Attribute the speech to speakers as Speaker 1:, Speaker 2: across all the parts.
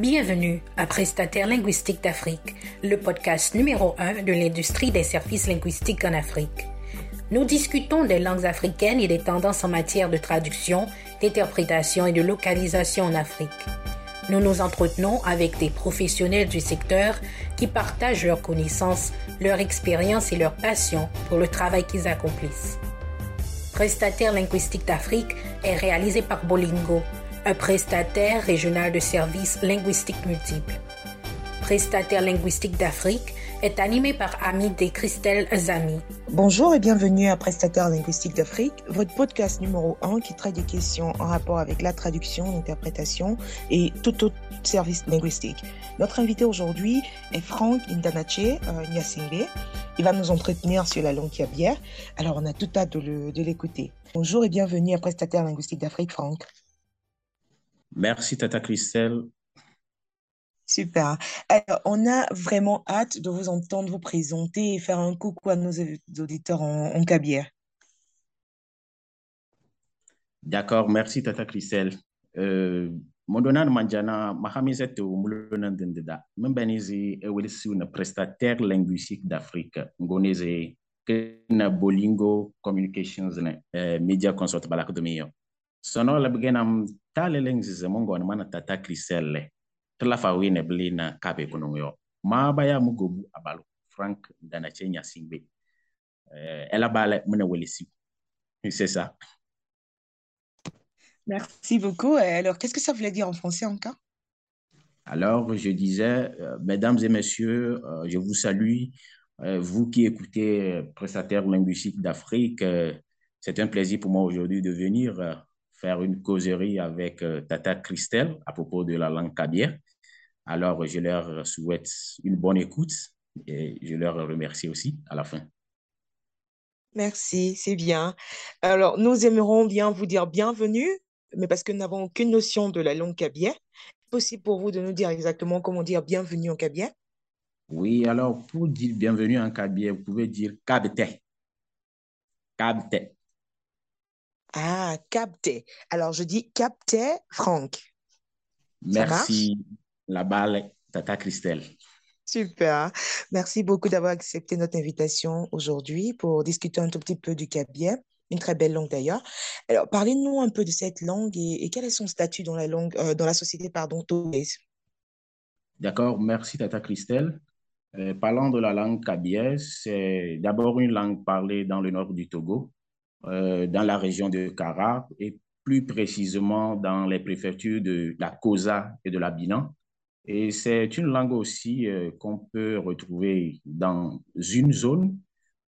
Speaker 1: Bienvenue à Prestataire linguistique d'Afrique, le podcast numéro 1 de l'industrie des services linguistiques en Afrique. Nous discutons des langues africaines et des tendances en matière de traduction, d'interprétation et de localisation en Afrique. Nous nous entretenons avec des professionnels du secteur qui partagent leurs connaissances, leur expérience et leur passion pour le travail qu'ils accomplissent. Prestataire linguistique d'Afrique est réalisé par Bolingo, un prestataire régional de services linguistiques multiples. Prestataire linguistique d'Afrique est animé par Amide Christelle Zami.
Speaker 2: Bonjour et bienvenue à Prestataire linguistique d'Afrique, votre podcast numéro 1 qui traite des questions en rapport avec la traduction, l'interprétation et tout autre service linguistique. Notre invité aujourd'hui est Franck Indanache euh, Il va nous entretenir sur la langue kabyère. Alors, on a tout hâte de l'écouter. Bonjour et bienvenue à Prestataire linguistique d'Afrique, Franck.
Speaker 3: Merci, Tata Christelle.
Speaker 2: Super. Alors, on a vraiment hâte de vous entendre vous présenter et faire un coucou à nos auditeurs en, en cabière.
Speaker 3: D'accord, merci Tata Christelle. Euh, Mondonan Manjana, Mahamizet Mulunan Dendeda, Membenizi Ewelisi, une prestataire linguistique d'Afrique, Ngonese, Bolingo Communications, euh, Media Consort Balakdomio. Sono Tata wine kabe mugobu Frank dana chenya euh, elle c'est ça
Speaker 2: Merci beaucoup. Alors, qu'est-ce que ça voulait dire en français encore
Speaker 3: Alors, je disais, euh, mesdames et messieurs, euh, je vous salue. Euh, vous qui écoutez Prestataire linguistique d'Afrique, c'est un plaisir pour moi aujourd'hui de venir faire une causerie avec Tata Christelle à propos de la langue kabyère. Alors, je leur souhaite une bonne écoute et je leur remercie aussi à la fin.
Speaker 2: Merci, c'est bien. Alors, nous aimerons bien vous dire bienvenue, mais parce que nous n'avons aucune notion de la langue kabyère, possible pour vous de nous dire exactement comment dire bienvenue en kabyère
Speaker 3: Oui, alors pour dire bienvenue en kabyère, vous pouvez dire kabte. Kabte.
Speaker 2: Ah, capté. Alors, je dis capté, Franck.
Speaker 3: Merci. La balle, Tata Christelle.
Speaker 2: Super. Merci beaucoup d'avoir accepté notre invitation aujourd'hui pour discuter un tout petit peu du kabyère, une très belle langue d'ailleurs. Alors, parlez-nous un peu de cette langue et, et, quel est son statut dans la langue, euh, dans la société, pardon, togonaise.
Speaker 3: D'accord. Merci, Tata Christelle. Euh, parlant de la langue kabyère, c'est d'abord une langue parlée dans le nord du Togo, euh, dans la région de Kara et plus précisément dans les préfectures de la Kosa et de la Binan. Et c'est une langue aussi euh, qu'on peut retrouver dans une zone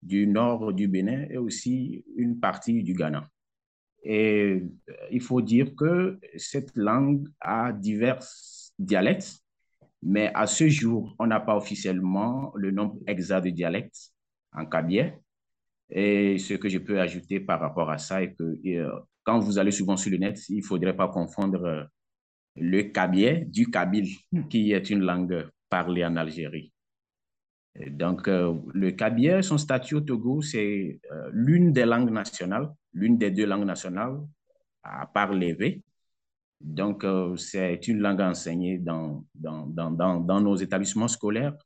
Speaker 3: du nord du Bénin et aussi une partie du Ghana. Et il faut dire que cette langue a divers dialectes, mais à ce jour, on n'a pas officiellement le nombre exact de dialectes en kabyère. Et ce que je peux ajouter par rapport à ça est que euh, quand vous allez souvent sur le net, il ne faudrait pas confondre euh, le kabyère du kabyle, qui est une langue parlée en Algérie. Donc, euh, le kabyère, son statut au Togo, c'est l'une des langues nationales, l'une des deux langues nationales, à part l'évé. Donc, c'est une langue enseignée dans, dans, dans, dans, dans nos établissements scolaires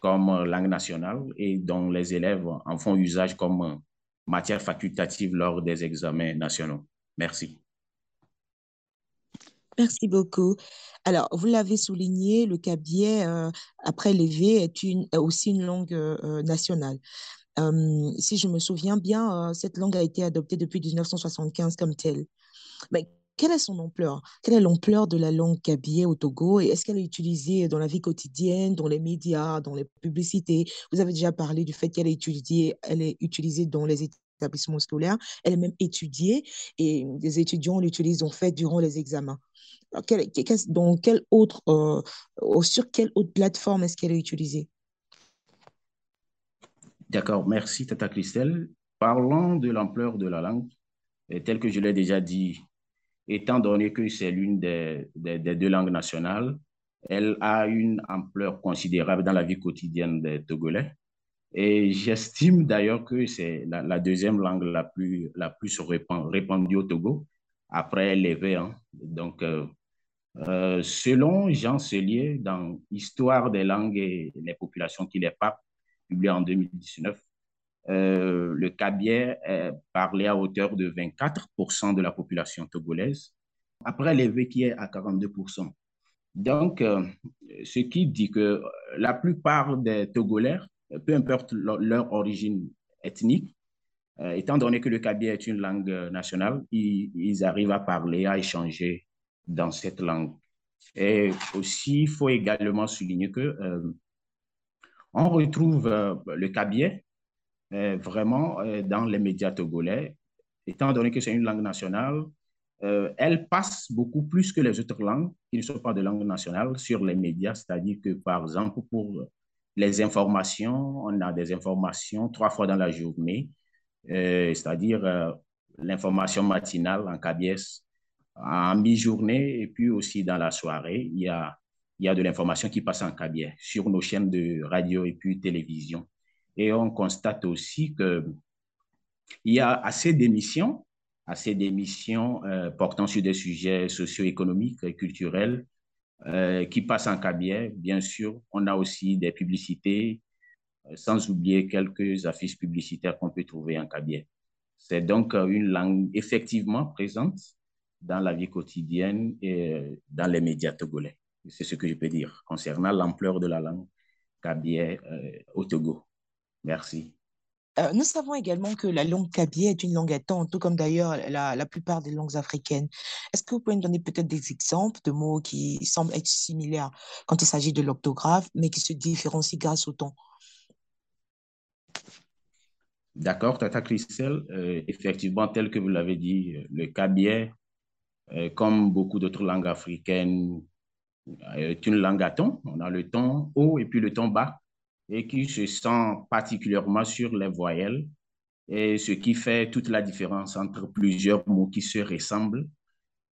Speaker 3: comme langue nationale et dont les élèves en font usage comme matière facultative lors des examens nationaux. Merci.
Speaker 2: Merci beaucoup. Alors, vous l'avez souligné, le kabyère, euh, après l'évé, est, aussi une langue euh, nationale. Euh, si je me souviens bien, cette langue a été adoptée depuis 1975 comme telle. Mais quelle est son ampleur? Quelle est l'ampleur de la langue kabyère au Togo Et est-ce qu'elle est utilisée dans la vie quotidienne, dans les médias, dans les publicités? Vous avez déjà parlé du fait qu'elle est utilisée, elle est utilisée dans les établissements scolaires. Elle est même étudiée et des étudiants l'utilisent en fait durant les examens. Dans autre, euh, sur quelle autre plateforme est-ce qu'elle est utilisée?
Speaker 3: D'accord, merci Tata Christelle. Parlons de l'ampleur de la langue, tel que je l'ai déjà dit, étant donné que c'est l'une des, des, deux langues nationales, elle a une ampleur considérable dans la vie quotidienne des Togolais. Et j'estime d'ailleurs que c'est la, deuxième langue la plus, la plus répandue au Togo, après l'évé. Hein. Donc, euh, selon Jean Sellier, dans Histoire des langues et les populations qui les parlent, publié en 2019, le Kabier est parlé à hauteur de 24% de la population togolaise, après l'évé qui est à 42%. Donc, ce qui dit que la plupart des Togolais, peu importe leur, origine ethnique, étant donné que le Kabier est une langue nationale, ils, arrivent à parler, à échanger dans cette langue. Et aussi, il faut également souligner que on retrouve le Kabier vraiment dans les médias togolais, étant donné que c'est une langue nationale, euh, elle passe beaucoup plus que les autres langues qui ne sont pas de langue nationale sur les médias, c'est-à-dire que, par exemple, pour les informations, on a des informations trois fois dans la journée, euh, c'est-à-dire euh, l'information matinale en cabiès en mi-journée et puis aussi dans la soirée, il y a, il y a de l'information qui passe en cabiès sur nos chaînes de radio et puis télévision. Et on constate aussi qu'il y a assez d'émissions assez d'émissions euh, portant sur des sujets socio-économiques et culturels euh, qui passent en cabier. Bien sûr, on a aussi des publicités, euh, sans oublier quelques affiches publicitaires qu'on peut trouver en cabier. C'est donc une langue effectivement présente dans la vie quotidienne et dans les médias togolais. C'est ce que je peux dire concernant l'ampleur de la langue cabier au Togo. Merci.
Speaker 2: Euh, nous savons également que la langue kabylie est une langue à temps, tout comme d'ailleurs la, la, plupart des langues africaines. Est-ce que vous pouvez nous donner peut-être des exemples de mots qui semblent être similaires quand il s'agit de l'orthographe, mais qui se différencient grâce au ton
Speaker 3: D'accord, Tata Christelle. Euh, effectivement, tel que vous l'avez dit, le kabylie, euh, comme beaucoup d'autres langues africaines, est une langue à ton. On a le ton haut et puis le ton bas et qui se sent particulièrement sur les voyelles, et ce qui fait toute la différence entre plusieurs mots qui se ressemblent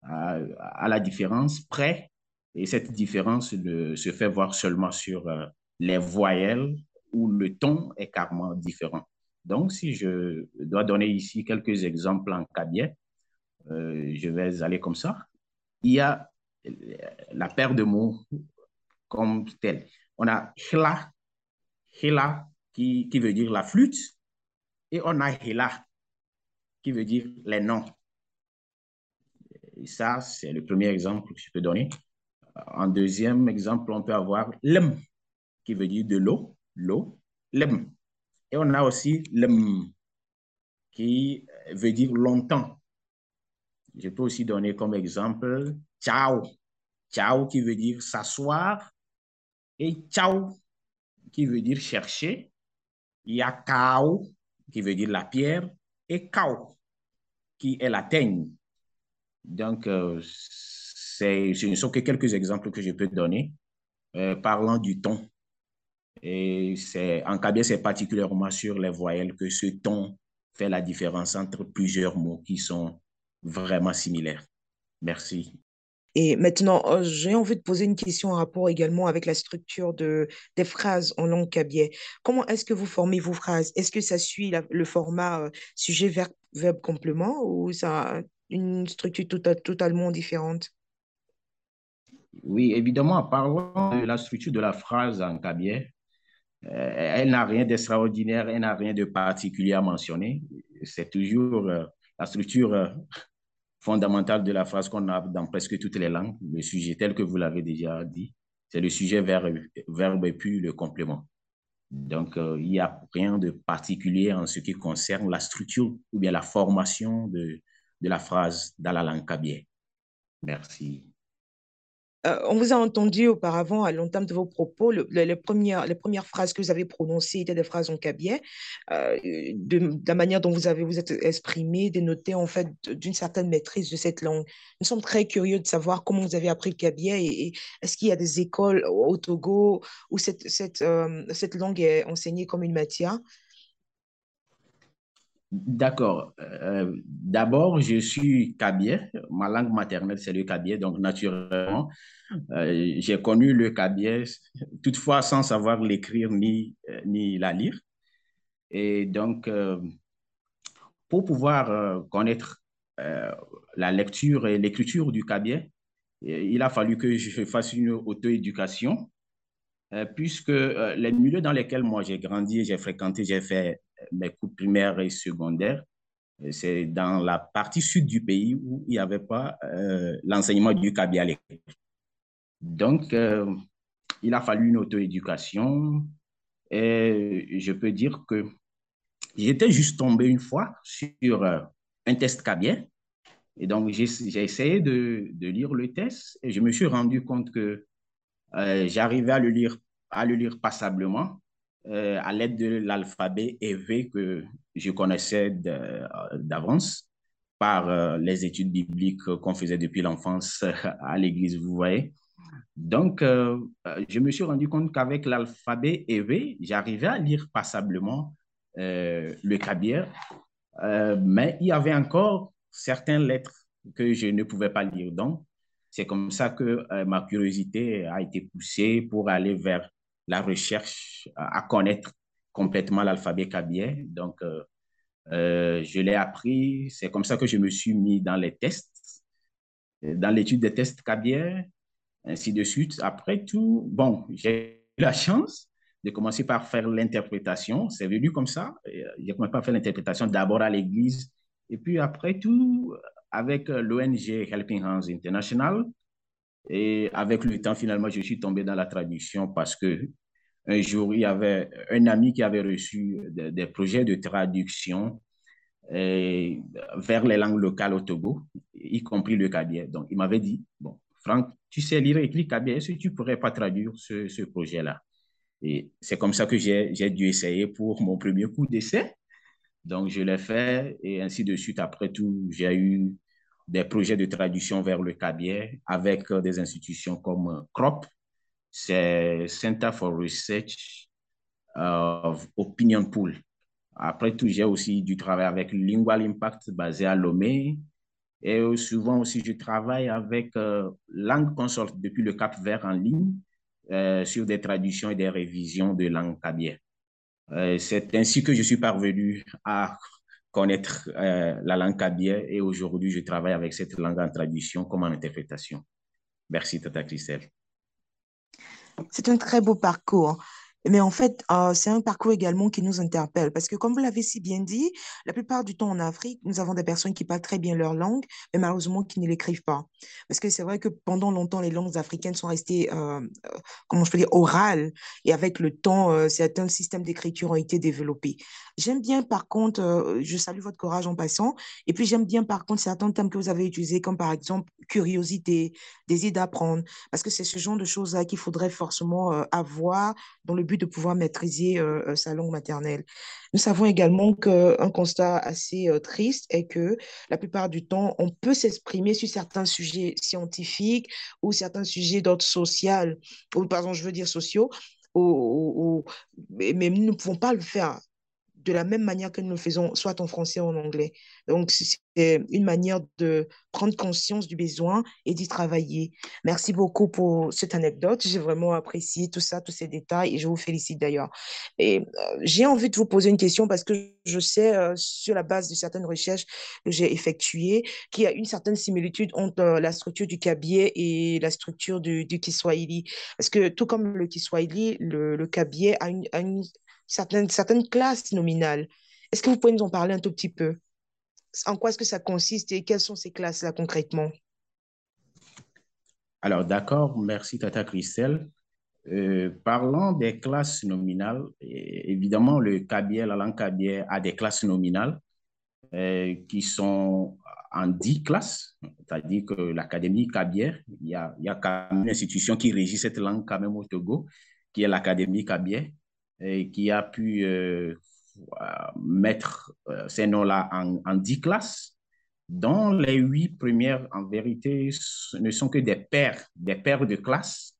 Speaker 3: à, la différence près, et cette différence se fait voir seulement sur euh, les voyelles où le ton est carrément différent. Donc, si je dois donner ici quelques exemples en cabier, euh, je vais aller comme ça. Il y a la paire de mots comme tel. On a chla Hela, qui, veut dire la flûte, et on a Hela, qui veut dire les noms. Et ça, c'est le premier exemple que je peux donner. En deuxième exemple, on peut avoir lem, qui veut dire de l'eau, l'eau, lem. Et on a aussi lem, qui veut dire longtemps. Je peux aussi donner comme exemple ciao, ciao qui veut dire s'asseoir, et ciao qui veut dire chercher. Il y a Kao, qui veut dire la pierre, et Kao, qui est la teigne. Donc, euh, ce ne sont que quelques exemples que je peux donner euh, parlant du ton. Et en Kabyle, c'est particulièrement sur les voyelles que ce ton fait la différence entre plusieurs mots qui sont vraiment similaires. Merci.
Speaker 2: Et maintenant, euh, j'ai envie de poser une question en rapport également avec la structure de, des phrases en langue kabylie. Comment est-ce que vous formez vos phrases? Est-ce que ça suit le format euh, sujet, verbe, complément ou ça a une structure tota-, totalement différente?
Speaker 3: Oui, évidemment, parlant de la structure de la phrase en kabylie, euh, elle n'a rien d'extraordinaire, elle n'a rien de particulier à mentionner. C'est toujours la structure fondamentale de la phrase qu'on a dans presque toutes les langues, le sujet tel que vous l'avez déjà dit, c'est le sujet, verbe, verbe et puis le complément. Donc, euh, il n'y a rien de particulier en ce qui concerne la structure ou bien la formation de, de la phrase dans la langue kabylie. Merci.
Speaker 2: Euh, on vous a entendu auparavant, à l'entame de vos propos, les, premières, les premières phrases que vous avez prononcées étaient des phrases en cabier. Euh, de, la manière dont vous avez vous êtes exprimé, dénoté en fait d'une certaine maîtrise de cette langue. Nous sommes très curieux de savoir comment vous avez appris le cabier et, est-ce qu'il y a des écoles au Togo où cette, cette, euh, cette langue est enseignée comme une matière?
Speaker 3: D'accord. Euh, d'abord, je suis kabye. Ma langue maternelle, c'est le kabye. Donc, naturellement, euh, j'ai connu le kabye, toutefois sans savoir l'écrire ni, euh, ni la lire. Et donc, pour pouvoir connaître la lecture et l'écriture du kabye, il a fallu que je fasse une auto-éducation, puisque les milieux dans lesquels moi j'ai grandi, j'ai fréquenté, j'ai fait mes cours primaires et secondaires, c'est dans la partie sud du pays où il n'y avait pas l'enseignement du l'école. Donc, il a fallu une auto-éducation. Et je peux dire que j'étais juste tombé une fois sur euh, un test Kabien. Et donc, j'ai essayé de, de, lire le test et je me suis rendu compte que euh, j'arrivais à à le lire passablement euh, à l'aide de l'alphabet EV que je connaissais d'avance par les études bibliques qu'on faisait depuis l'enfance à l'église, vous voyez. Donc, euh, euh, je me suis rendu compte qu'avec l'alphabet EV, j'arrivais à lire passablement euh, le cabier, mais il y avait encore certaines lettres que je ne pouvais pas lire. Donc, c'est comme ça que ma curiosité a été poussée pour aller vers la recherche, à, connaître complètement l'alphabet cabier. Donc, je l'ai appris. C'est comme ça que je me suis mis dans les tests, dans l'étude des tests cabier ainsi de suite. Après tout, bon, j'ai eu la chance de commencer par faire l'interprétation. C'est venu comme ça. Euh, j'ai commencé par faire l'interprétation d'abord à l'église et puis après tout avec l'ONG Helping Hands International. Et avec le temps, finalement, je suis tombé dans la traduction parce que un jour, il y avait un ami qui avait reçu des, projets de traduction euh, vers les langues locales au Togo, y compris le Kabye. Donc, il m'avait dit, bon, Franck, tu sais lire et écrire bien, est-ce que tu ne pourrais pas traduire ce, ce projet-là? Et c'est comme ça que j'ai dû essayer pour mon premier coup d'essai. Donc, je l'ai fait et ainsi de suite. Après tout, j'ai eu des projets de traduction vers le Cabier avec des institutions comme CROP, c'est Center for Research of Opinion Pool. Après tout, j'ai aussi du travail avec Lingual Impact basé à Lomé, et souvent aussi, je travaille avec euh, Langue depuis le Cap Vert en ligne euh, sur des traductions et des révisions de langue kabière. Euh, c'est ainsi que je suis parvenu à connaître la langue kabière et aujourd'hui, je travaille avec cette langue en traduction comme en interprétation. Merci, Tata Christelle.
Speaker 2: C'est un très beau parcours. Mais en fait, euh, c'est un parcours également qui nous interpelle parce que, comme vous l'avez si bien dit, la plupart du temps en Afrique, nous avons des personnes qui parlent très bien leur langue, mais malheureusement qui ne l'écrivent pas. Parce que c'est vrai que pendant longtemps, les langues africaines sont restées, euh, euh comment je peux dire, orales. Et avec le temps, euh, certains systèmes d'écriture ont été développés. J'aime bien, par contre, je salue votre courage en passant. Et puis, j'aime bien, par contre, certains termes que vous avez utilisés, comme par exemple curiosité, désir d'apprendre, parce que c'est ce genre de choses-là qu'il faudrait forcément avoir dans le but de pouvoir maîtriser euh, euh, sa langue maternelle. Nous savons également qu'un constat assez euh, triste est que la plupart du temps, on peut s'exprimer sur certains sujets scientifiques ou certains sujets d'ordre social, ou pardon, je veux dire sociaux, ou, mais nous ne pouvons pas le faire de la même manière que nous le faisons, soit en français ou en anglais. Donc, c'est une manière de prendre conscience du besoin et d'y travailler. Merci beaucoup pour cette anecdote. J'ai vraiment apprécié tout ça, tous ces détails et je vous félicite d'ailleurs. Et euh, j'ai envie de vous poser une question parce que je sais, euh, sur la base de certaines recherches que j'ai effectuées, qu'il y a une certaine similitude entre euh, la structure du Kabyé et la structure du, du Kiswahili. Parce que tout comme le Kiswahili, le, le a a une certaines, certaines classes nominales. Est-ce que vous pouvez nous en parler un tout petit peu? En quoi est-ce que ça consiste et quelles sont ces classes-là concrètement?
Speaker 3: Alors, d'accord, merci Tata Christelle. Euh, parlant des classes nominales, évidemment, le Kabier, la langue Kabier a des classes nominales euh, qui sont en dix classes, c'est-à-dire que l'Académie Kabier, il y a, il y a quand même une institution qui régit cette langue quand même au Togo, qui est l'Académie Kabier et qui a pu euh, mettre euh, ces noms-là en, 10 classes, dont les huit premières, en vérité, ne sont que des paires, des paires de classes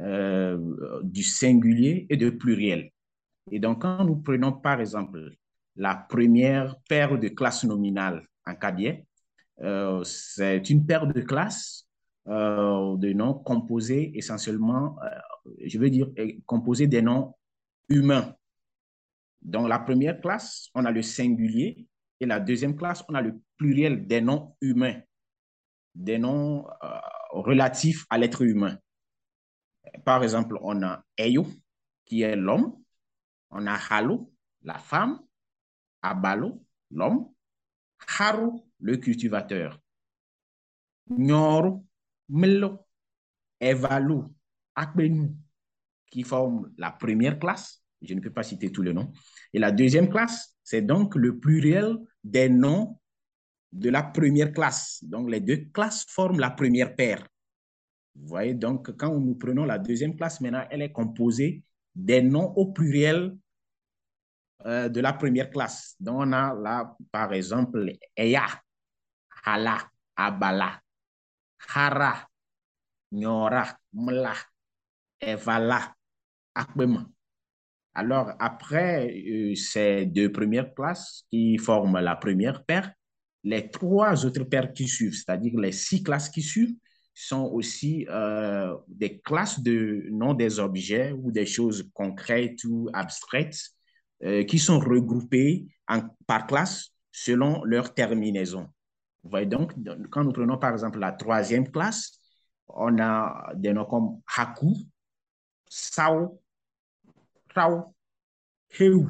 Speaker 3: euh, du singulier et de pluriel. Et donc, quand nous prenons par exemple la première paire de classes nominales en cabier, c'est une paire de classes de noms composés essentiellement, je veux dire, composés des noms humain. Dans la première classe, on a le singulier et la deuxième classe, on a le pluriel des noms humains, des noms euh, relatifs à l'être humain. Par exemple, on a Eyo, qui est l'homme. On a Halo, la femme. Abalo, l'homme. Haru, le cultivateur. Nyoro, Melo, Evalu, Akbenu, qui forment la première classe. Je ne peux pas citer tous les noms. Et la deuxième classe, c'est donc le pluriel des noms de la première classe. Donc, les deux classes forment la première paire. Vous voyez, donc, quand nous prenons la deuxième classe, maintenant, elle est composée des noms au pluriel euh, de la première classe. Donc, on a là, par exemple, Eya, Hala, Abala, Hara, Nyora, Mla, Evala, Alors, après euh, ces deux premières classes qui forment la première paire, les trois autres paires qui suivent, c'est-à-dire les six classes qui suivent, sont aussi euh, des classes de noms des objets ou des choses concrètes ou abstraites euh, qui sont regroupées par classe selon leur terminaison. Vous voyez donc, quand nous prenons par exemple la troisième classe, on a des noms comme Haku, Sao, Rao, Heu,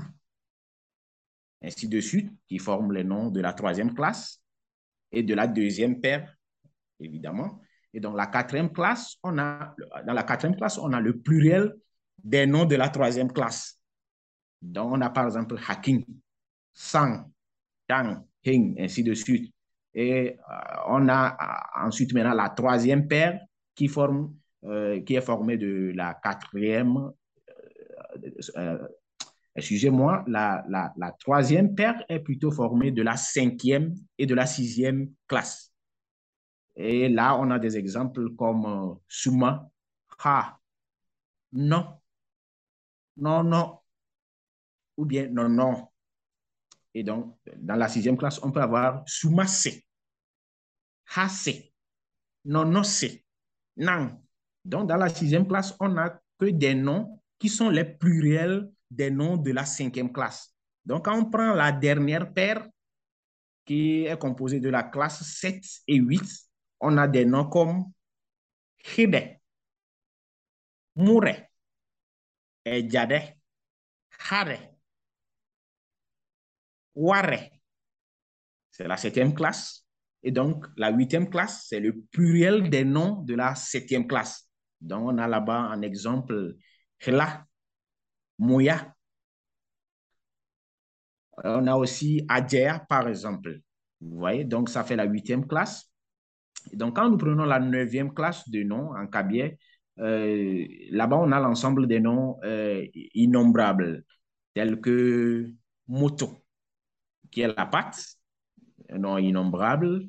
Speaker 3: ainsi de suite, qui forment les noms de la troisième classe et de la deuxième paire, évidemment. Et dans la quatrième classe, on a, dans la quatrième classe, on a le pluriel des noms de la troisième classe. Donc, on a par exemple Haking, Sang, Tang, Hing, ainsi de suite. Et euh, on a euh, ensuite maintenant la troisième paire qui, forme, euh, qui est formée de la quatrième, excusez-moi, la, la, la, troisième paire est plutôt formée de la cinquième et de la sixième classe. Et là, on a des exemples comme euh, Suma, Ha, non, non, non, ou bien non, non. Et donc, dans la sixième classe, on peut avoir Suma C, Ha C, non, non C, non. Donc, dans la sixième classe, on n'a que des noms qui sont les pluriels des noms de la cinquième classe. Donc, quand on prend la dernière paire, qui est composée de la classe 7 et 8, on a des noms comme Hide, Mure, Ejade, Hare, Ware. C'est la septième classe. Et donc, la huitième classe, c'est le pluriel des noms de la septième classe. Donc, on a là-bas un exemple, Hela, Moya. On a aussi Adjea, par exemple. Vous voyez, donc ça fait la huitième classe. Donc, quand nous prenons la neuvième classe de noms en cabier, euh, là-bas, on a l'ensemble des noms euh, innombrables, tels que moto, qui est la patte, un nom innombrable,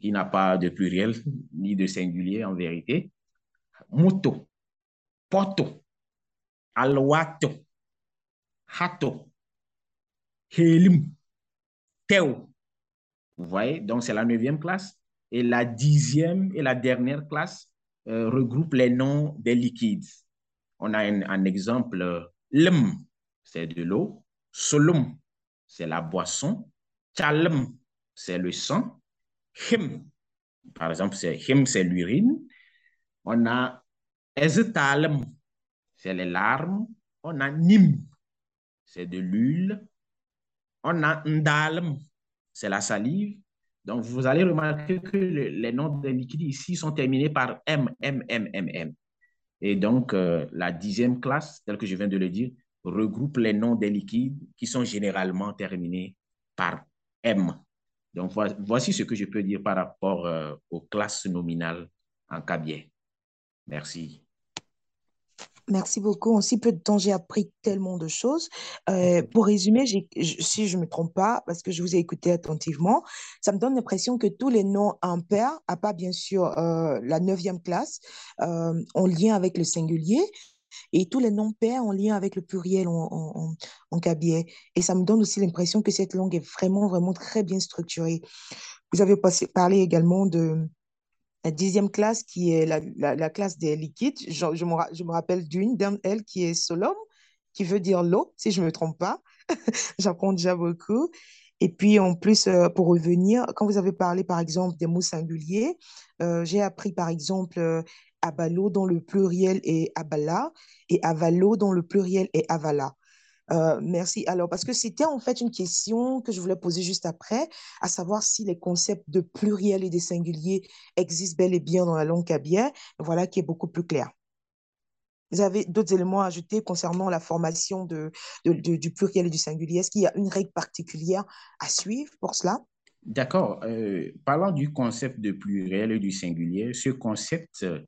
Speaker 3: qui n'a pas de pluriel ni de singulier en vérité. Moto, poto, alwato, hato, helim, teo. Vous voyez, donc c'est la neuvième classe. Et la dixième et la dernière classe euh, regroupent les noms des liquides. On a un, exemple, lem, c'est de l'eau, solum, c'est la boisson, chalem, c'est le sang, him, par exemple, c'est c'est l'urine. On a ezetalem, c'est les larmes. On a nim, c'est de l'huile. On a ndalem, c'est la salive. Donc, vous allez remarquer que les noms des liquides ici sont terminés par M, M, M, M, M. Et donc, euh, la dixième classe, telle que je viens de le dire, regroupe les noms des liquides qui sont généralement terminés par M. Donc, voici ce que je peux dire par rapport euh, aux classes nominales en cabier. Merci.
Speaker 2: Merci beaucoup. En si peu de temps, j'ai appris tellement de choses. Euh, pour résumer, si je ne me trompe pas, parce que je vous ai écouté attentivement, ça me donne l'impression que tous les noms impairs, à part bien sûr euh, la neuvième classe, euh, ont lien avec le singulier, et tous les noms pairs ont lien avec le pluriel en, en, en, cabier. Et ça me donne aussi l'impression que cette langue est vraiment, vraiment très bien structurée. Vous avez parlé également de la dixième classe qui est la, la, classe des liquides. Je, me, je me, rappelle d'une, elle qui est solom, qui veut dire l'eau, si je ne me trompe pas. J'apprends déjà beaucoup. Et puis, en plus, euh, pour revenir, quand vous avez parlé, par exemple, des mots singuliers, euh, j'ai appris, par exemple, euh, abalo dont le pluriel est abala et avalo dont le pluriel est avala. Merci. Alors, parce que c'était en fait une question que je voulais poser juste après, à savoir si les concepts de pluriel et de singulier existent bel et bien dans la langue kabyère, voilà qui est beaucoup plus clair. Vous avez d'autres éléments à ajouter concernant la formation du pluriel et du singulier? Est-ce qu'il y a une règle particulière à suivre pour cela?
Speaker 3: D'accord. Euh, parlant du concept de pluriel et du singulier, ce concept euh,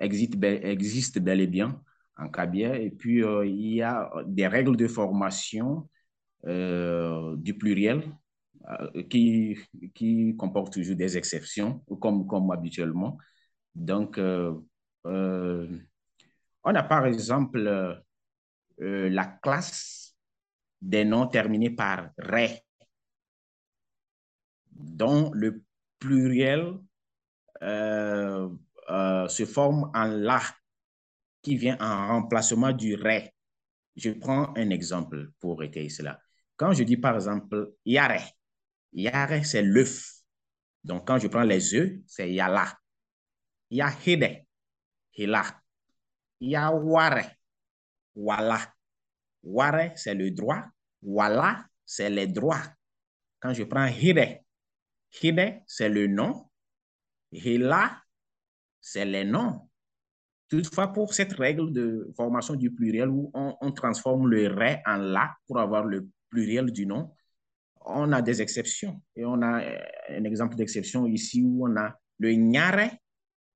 Speaker 3: existe bel et bien? En Kabia. Et puis, euh, il y a des règles de formation du pluriel qui, qui comportent toujours des exceptions, comme, comme habituellement. Donc, on a par exemple euh, la classe des noms terminés par ré, dont le pluriel euh, euh, se forme en la, qui vient en remplacement du ré. Je prends un exemple pour étayer cela. Quand je dis par exemple yare, yare c'est l'œuf. Donc quand je prends les œufs, c'est yala. Yahide, hila. Il y a ware, wala. Ware, c'est le droit. Wala, c'est les droits. Quand je prends hide, hide, c'est le nom. Hila, c'est les noms. Toutefois, pour cette règle de formation du pluriel où on, transforme le ré en la pour avoir le pluriel du nom, on a des exceptions. Et on a euh, un exemple d'exception ici où on a le nyare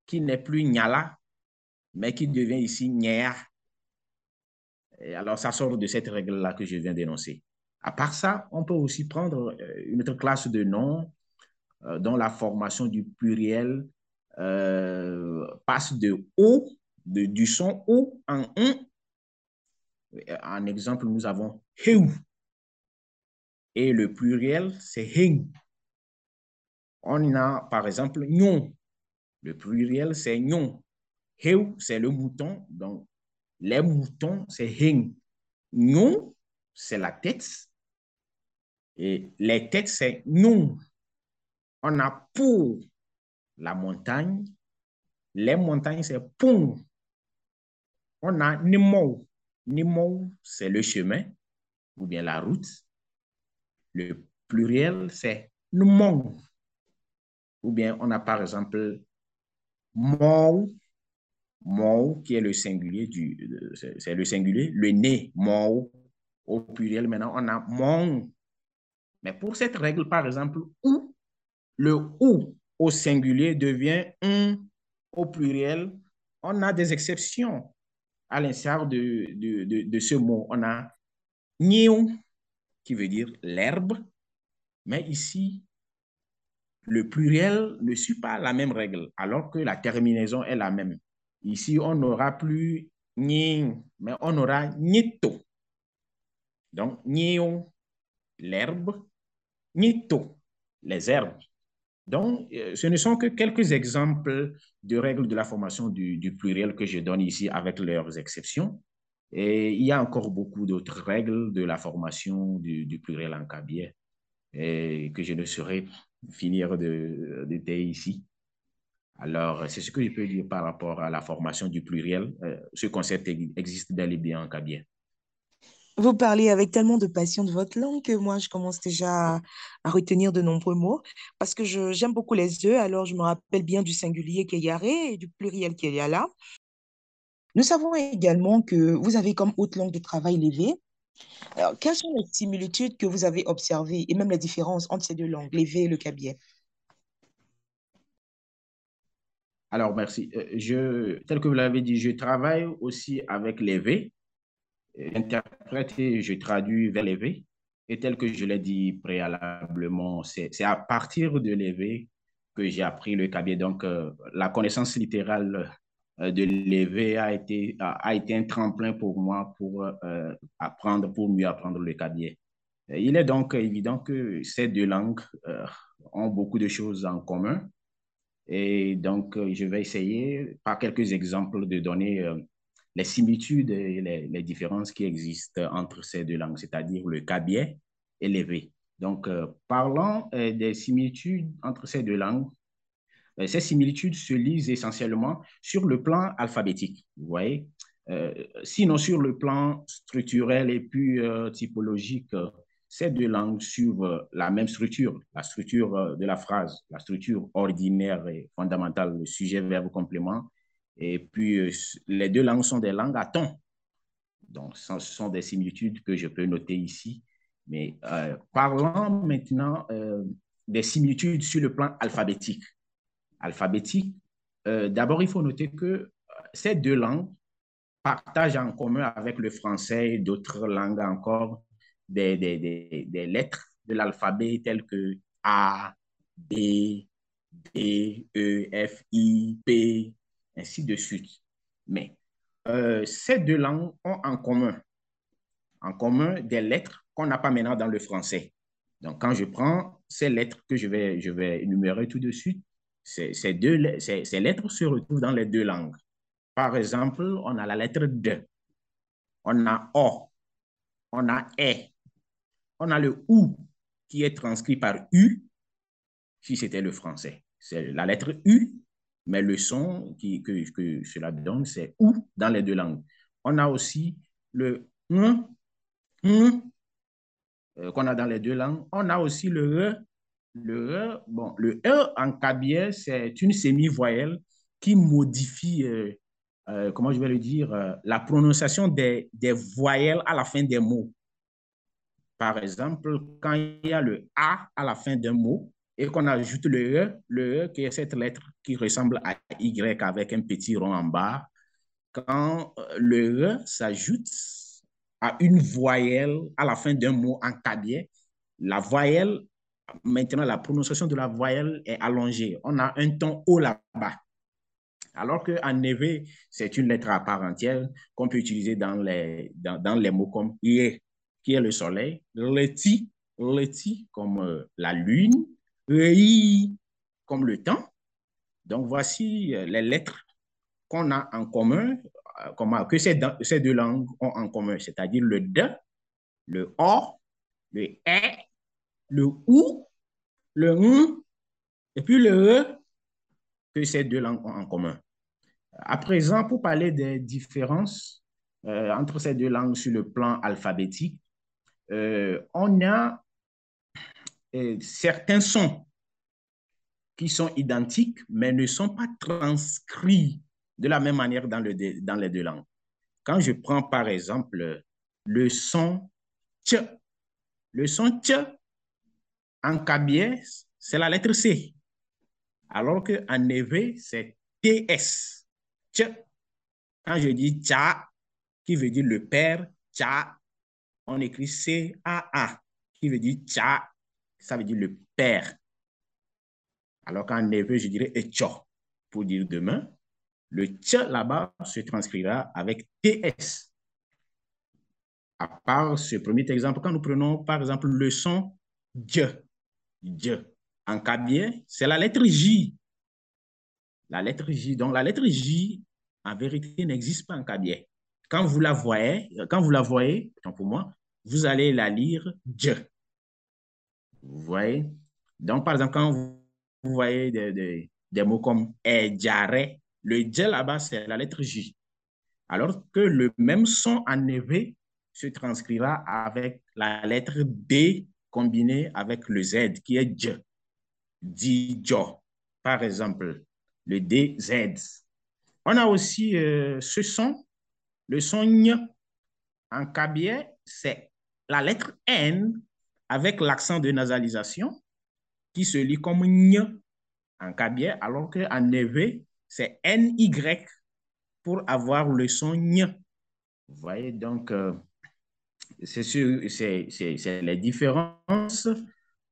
Speaker 3: qui n'est plus nyala, mais qui devient ici. Et alors, ça sort de cette règle-là que je viens d'énoncer. À part ça, on peut aussi prendre euh, une autre classe de noms euh, dont la formation du pluriel passe de O, de, du son O en un. En exemple, nous avons heu. Et le pluriel, c'est hen. On a, par exemple, nyon. Le pluriel, c'est nyon. Heu, c'est le mouton. Donc, les moutons, c'est hing. Nous, c'est la tête. Et les têtes, c'est nous. On a pour la montagne. Les montagnes, c'est pour. On a Nimo. Nimo, c'est le chemin ou bien la route. Le pluriel, c'est nous. Ou bien on a par exemple mou Mou, qui est le singulier du, c'est le singulier, le nez, mou, au pluriel. Maintenant, on a mon. Mais pour cette règle, par exemple, ou, le ou au singulier devient un au pluriel, on a des exceptions à l'instar de, ce mot. On a niou, qui veut dire l'herbe, mais ici, le pluriel ne suit pas la même règle, alors que la terminaison est la même. Ici, on n'aura plus ni, mais on aura nito. Donc, nio, l'herbe, nito, les herbes. Donc, euh, ce ne sont que quelques exemples de règles de la formation du, pluriel que je donne ici avec leurs exceptions. Et il y a encore beaucoup d'autres règles de la formation du, pluriel en cabier que je ne saurais finir de détailler ici. Alors, c'est ce que je peux dire par rapport à la formation du pluriel. Euh, ce concept existe bel et bien en Kabien.
Speaker 2: Vous parlez avec tellement de passion de votre langue que moi, je commence déjà à, retenir de nombreux mots parce que j'aime beaucoup les œufs. Alors, je me rappelle bien du singulier qui est yaré et du pluriel qui est yala. Nous savons également que vous avez comme haute langue de travail l'évé. Alors, quelles sont les similitudes que vous avez observées et même les différences entre ces deux langues, l'évé et le kabien
Speaker 3: Alors, merci. Euh, je, tel que vous l'avez dit, je travaille aussi avec les V. J'interprète et je traduis vers V. Et tel que je l'ai dit préalablement, c'est à partir de l'EV que j'ai appris le cabier. Donc, euh, la connaissance littérale euh, de l'EV a été, a, été un tremplin pour moi pour apprendre, pour mieux apprendre le cabier. Il est donc évident que ces deux langues ont beaucoup de choses en commun. Et donc, euh, je vais essayer, par quelques exemples, de donner euh, les similitudes et les, différences qui existent entre ces deux langues, c'est-à-dire le kabier et l'évé. Donc, parlant des similitudes entre ces deux langues, ces similitudes se lisent essentiellement sur le plan alphabétique, vous voyez. sinon, sur le plan structurel et puis typologique, ces deux langues suivent la même structure, la structure de la phrase, la structure ordinaire et fondamentale, le sujet, verbe, complément. Et puis, les deux langues sont des langues à ton. Donc, ce sont des similitudes que je peux noter ici. Mais euh, parlons maintenant euh, des similitudes sur le plan alphabétique. Alphabétique, euh, d'abord, il faut noter que ces deux langues partagent en commun avec le français et d'autres langues encore des, des, des, des lettres de l'alphabet telles que A, B, D, E, F, I, P, ainsi de suite. Mais euh, ces deux langues ont en commun, en commun des lettres qu'on n'a pas maintenant dans le français. Donc, quand je prends ces lettres que je vais, je vais énumérer tout de suite, ces, deux, ces lettres se retrouvent dans les deux langues. Par exemple, on a la lettre D, on a O, on a E, on a le OU qui est transcrit par U, si c'était le français. C'est la lettre U mais le son que, cela donne, c'est ou dans les deux langues. On a aussi le un, euh, qu'on a dans les deux langues. On a aussi le e. Le e, bon, le e en cabiais, c'est une semi-voyelle qui modifie, euh, euh, comment je vais le dire, la prononciation des, des voyelles à la fin des mots. Par exemple, quand il y a le A à la fin d'un mot, et qu'on ajoute le E, le E qui est cette lettre qui ressemble à Y avec un petit rond en bas, quand euh, le E s'ajoute à une voyelle à la fin d'un mot en cabier, la voyelle, maintenant la prononciation de la voyelle est allongée. On a un ton haut là-bas. Alors qu'en neve, c'est une lettre à part entière qu'on peut utiliser dans les, dans, les mots comme IE, qui est le soleil, leti, leti comme euh, la lune, Rei comme le temps. Donc, voici euh, les lettres qu'on a en commun, euh, que ces, deux langues ont en commun, c'est-à-dire le D, le O, le E, le OU, le M, et puis le E, que ces deux langues ont en commun. À présent, pour parler des différences euh, entre ces deux langues sur le plan alphabétique, on a certains sons qui sont identiques, mais ne sont pas transcrits de la même manière dans, le, dans les deux langues. Quand je prends par exemple le son ch, le son ch en kabyé, c'est la lettre C, alors qu'en neve, c'est TS. Ch. Quand je dis cha, qui veut dire le père, cha, on écrit C-A-A, qui veut dire cha, ça veut dire le père. Alors qu'en neve, je dirais etcho pour dire demain. Le tch là-bas se transcrira avec TS. À part ce premier exemple, quand nous prenons par exemple le son J, J, en kabye, c'est la lettre J. La lettre J. Donc la lettre J, en vérité, n'existe pas en kabye. Quand vous la voyez, quand vous la voyez, pour moi, vous allez la lire J. Vous voyez? Donc, par exemple, quand vous voyez des, des, mots comme ejare. Le J là-bas, c'est la lettre J. Alors que le même son en neve se transcrira avec la lettre D combinée avec le Z qui est J. Dijo, par exemple, le DZ. On a aussi euh, ce son, le son N en cabier, c'est la lettre N avec l'accent de nasalisation qui se lit comme N en cabier, alors qu'en neve, c'est NY pour avoir le son N. Vous voyez, donc, euh, c'est les différences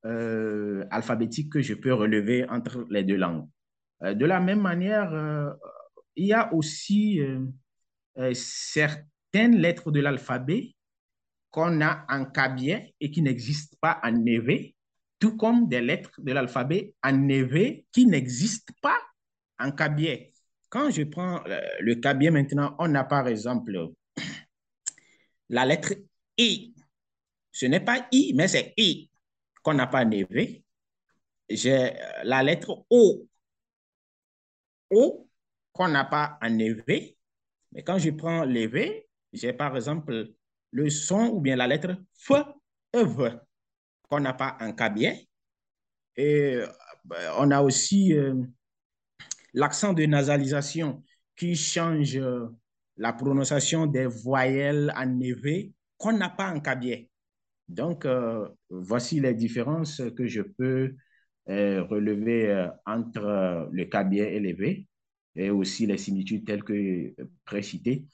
Speaker 3: euh, alphabétiques que je peux relever entre les deux langues. Euh, de la même manière, il y a aussi certaines lettres de l'alphabet qu'on a en cabier et qui n'existent pas en neve tout comme des lettres de l'alphabet en neve qui n'existent pas en cabier. Quand je prends euh, le cabier maintenant, on a par exemple la lettre I. Ce n'est pas I, mais c'est I. qu'on n'a pas en EV. J'ai la lettre O. O qu'on n'a pas en. Mais quand je prends l'EV, j'ai par exemple le son ou bien la lettre F, E, qu'on n'a pas en cabier. Et ben, on a aussi euh, l'accent de nasalisation qui change euh, la prononciation des voyelles en EV qu'on n'a pas en cabier. Donc, euh, voici les différences que je peux relever entre le cabier et l'EV et aussi les similitudes telles que précitées.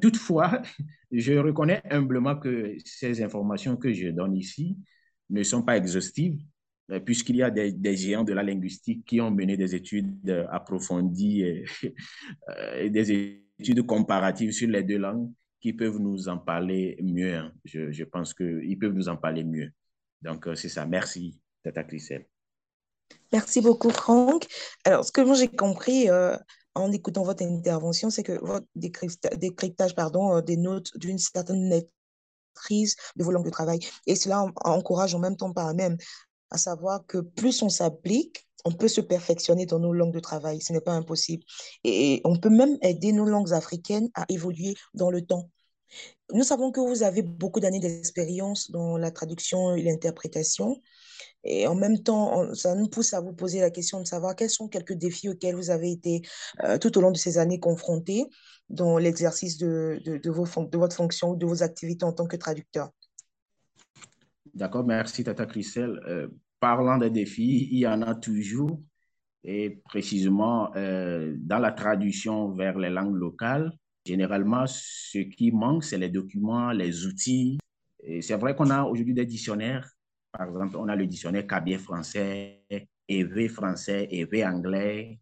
Speaker 3: Toutefois, je reconnais humblement que ces informations que je donne ici ne sont pas exhaustives euh, puisqu'il y a des, géants de la linguistique qui ont mené des études euh, approfondies et, euh, des études comparatives sur les deux langues qui peuvent nous en parler mieux. Hein. Je, je, pense qu'ils peuvent nous en parler mieux. Donc, c'est ça. Merci, Tata Christelle.
Speaker 2: Merci beaucoup, Franck. Alors, ce que j'ai compris en écoutant votre intervention, c'est que votre décryptage, pardon, des notes d'une certaine maîtrise de vos langues de travail. Et cela encourage en même temps par même à savoir que plus on s'applique, on peut se perfectionner dans nos langues de travail. Ce n'est pas impossible. Et on peut même aider nos langues africaines à évoluer dans le temps. Nous savons que vous avez beaucoup d'années d'expérience dans la traduction et l'interprétation. Et en même temps, ça nous pousse à vous poser la question de savoir quels sont quelques défis auxquels vous avez été euh, tout au long de ces années confrontés dans l'exercice de, de, votre fonction ou de vos activités en tant que traducteur.
Speaker 3: D'accord, merci Tata Christelle. Euh, parlant des défis, il y en a toujours. Et précisément, euh, dans la traduction vers les langues locales, généralement, ce qui manque, c'est les documents, les outils. C'est vrai qu'on a aujourd'hui des dictionnaires. Par exemple, on a le dictionnaire Cabier français, EV français, EV anglais.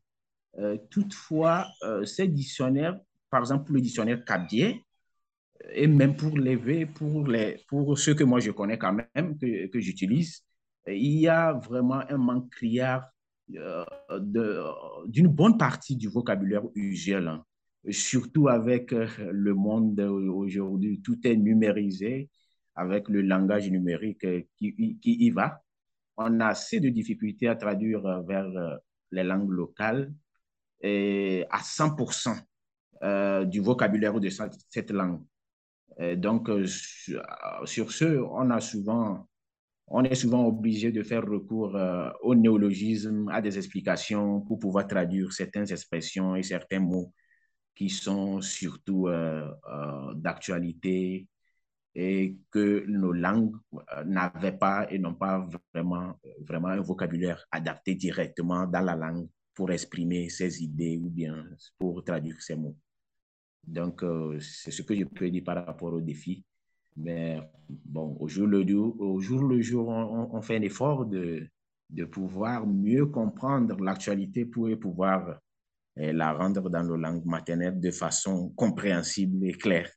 Speaker 3: Euh, toutefois, ces dictionnaires, par exemple, le dictionnaire Cabier, et même pour les pour, les, pour ceux que moi je connais quand même, que, que j'utilise, il y a vraiment un manque criard euh, d'une bonne partie du vocabulaire usuel. Hein. Surtout avec euh, le monde aujourd'hui, tout est numérisé, avec le langage numérique qui, y va. On a assez de difficultés à traduire vers euh, les langues locales et à 100% du vocabulaire de cette langue donc, euh, sur ce, on, a souvent, on est souvent obligé de faire recours euh, au néologisme, à des explications pour pouvoir traduire certaines expressions et certains mots qui sont surtout euh, d'actualité et que nos langues n'avaient pas et n'ont pas vraiment, vraiment un vocabulaire adapté directement dans la langue pour exprimer ces idées ou bien pour traduire ces mots. Donc, euh, c'est ce que je peux dire par rapport au défi. Mais bon, au jour le jour, au jour, le jour on, fait un effort de, de pouvoir mieux comprendre l'actualité pour pouvoir la rendre dans nos langues maternelles de façon compréhensible et claire.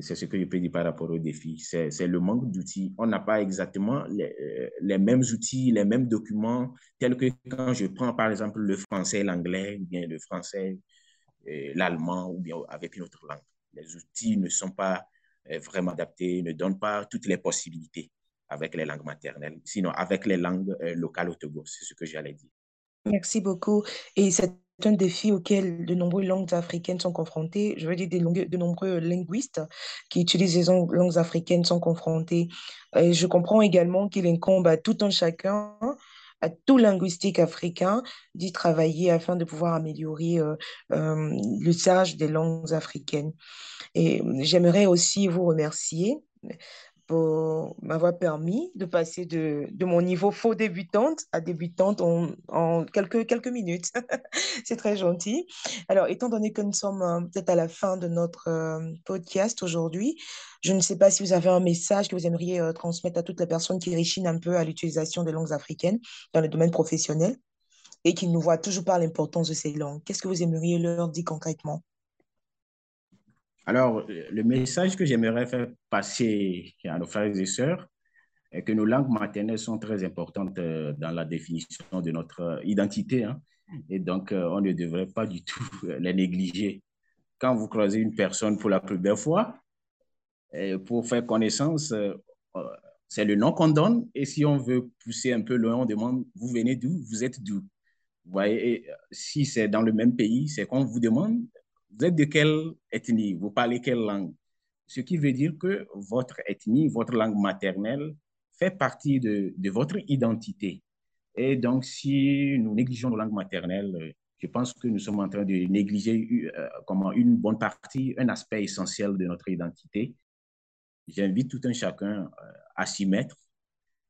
Speaker 3: C'est ce que je peux dire par rapport au défi. C'est le manque d'outils. On n'a pas exactement les, euh, les, mêmes outils, les mêmes documents, tels que quand je prends par exemple le français, l'anglais, bien le français, l'allemand ou bien avec une autre langue. Les outils ne sont pas euh, vraiment adaptés, ne donnent pas toutes les possibilités avec les langues maternelles, sinon avec les langues euh, locales au. C'est ce que j'allais dire.
Speaker 2: Merci beaucoup. Et un défi auquel de nombreuses langues africaines sont confrontées. Je veux dire, de nombreux linguistes qui utilisent les langues africaines sont confrontés. Je comprends également qu'il incombe à tout un chacun à tout linguistique africain d'y travailler afin de pouvoir améliorer euh, euh, l'usage des langues africaines. Et j'aimerais aussi vous remercier pour m'avoir permis de passer de, de, mon niveau faux débutante à débutante en, en quelques, quelques minutes. C'est très gentil. Alors, étant donné que nous sommes euh, peut-être à la fin de notre euh, podcast aujourd'hui, je ne sais pas si vous avez un message que vous aimeriez euh, transmettre à toutes les personnes qui réchinent un peu à l'utilisation des langues africaines dans le domaine professionnel et qui ne voient toujours pas l'importance de ces langues. Qu'est-ce que vous aimeriez leur dire concrètement?
Speaker 3: Alors, le message que j'aimerais faire passer à nos frères et sœurs est que nos langues maternelles sont très importantes euh, dans la définition de notre identité. Hein. et donc, euh, on ne devrait pas du tout les négliger. Quand vous croisez une personne pour la première fois, pour faire connaissance, euh, c'est le nom qu'on donne. Et si on veut pousser un peu loin, on demande, vous venez d'où? Vous êtes d'où? Vous voyez, si c'est dans le même pays, c'est qu'on vous demande, vous êtes de quelle ethnie? Vous parlez quelle langue? Ce qui veut dire que votre ethnie, votre langue maternelle fait partie de, votre identité. Et donc, si nous négligeons nos langues maternelles, je pense que nous sommes en train de négliger euh, une bonne partie, un aspect essentiel de notre identité. J'invite tout un chacun euh, à s'y mettre.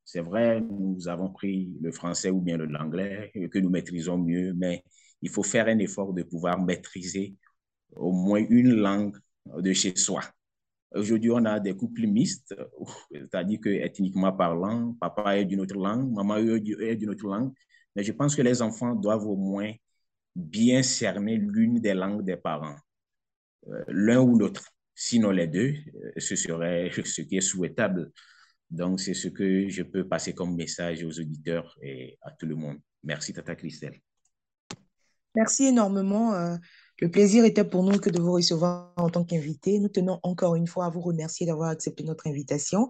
Speaker 3: C'est vrai, nous avons pris le français ou bien l'anglais que nous maîtrisons mieux, mais il faut faire un effort de pouvoir maîtriser au moins une langue de chez soi. Aujourd'hui, on a des couples mixtes, c'est-à-dire que ethniquement parlant, papa est d'une autre langue, maman est d'une autre langue, mais je pense que les enfants doivent au moins bien cerner l'une des langues des parents, euh, l'un ou l'autre. Sinon les deux, euh, ce serait ce qui est souhaitable. Donc, c'est ce que je peux passer comme message aux auditeurs et à tout le monde. Merci, Tata Christelle.
Speaker 2: Merci énormément. Euh, le plaisir était pour nous que de vous recevoir en tant qu'invité. Nous tenons encore une fois à vous remercier d'avoir accepté notre invitation.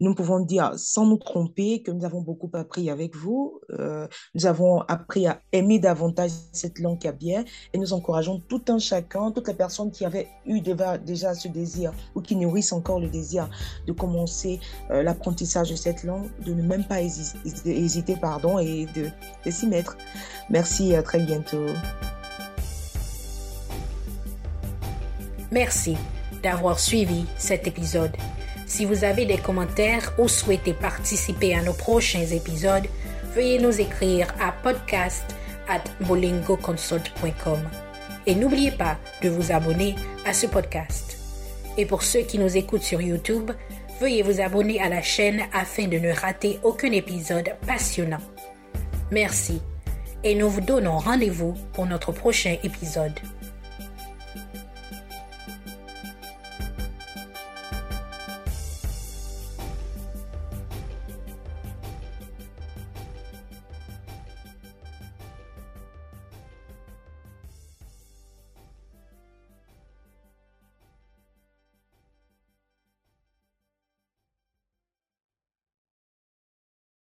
Speaker 2: Nous pouvons dire sans nous tromper que nous avons beaucoup appris avec vous. Euh, nous avons appris à aimer davantage cette langue kabyère et nous encourageons tout un chacun, toutes les personnes qui avaient eu déjà, déjà ce désir ou qui nourrissent encore le désir de commencer euh, l'apprentissage de cette langue, de ne même pas hésiter, pardon, et de, de s'y mettre. Merci, à très bientôt.
Speaker 1: Merci d'avoir suivi cet épisode. Si vous avez des commentaires ou souhaitez participer à nos prochains épisodes, veuillez nous écrire à podcast at bolingoconsult.com. Et n'oubliez pas de vous abonner à ce podcast. Et pour ceux qui nous écoutent sur YouTube, veuillez vous abonner à la chaîne afin de ne rater aucun épisode passionnant. Merci. Et nous vous donnons rendez-vous pour notre prochain épisode.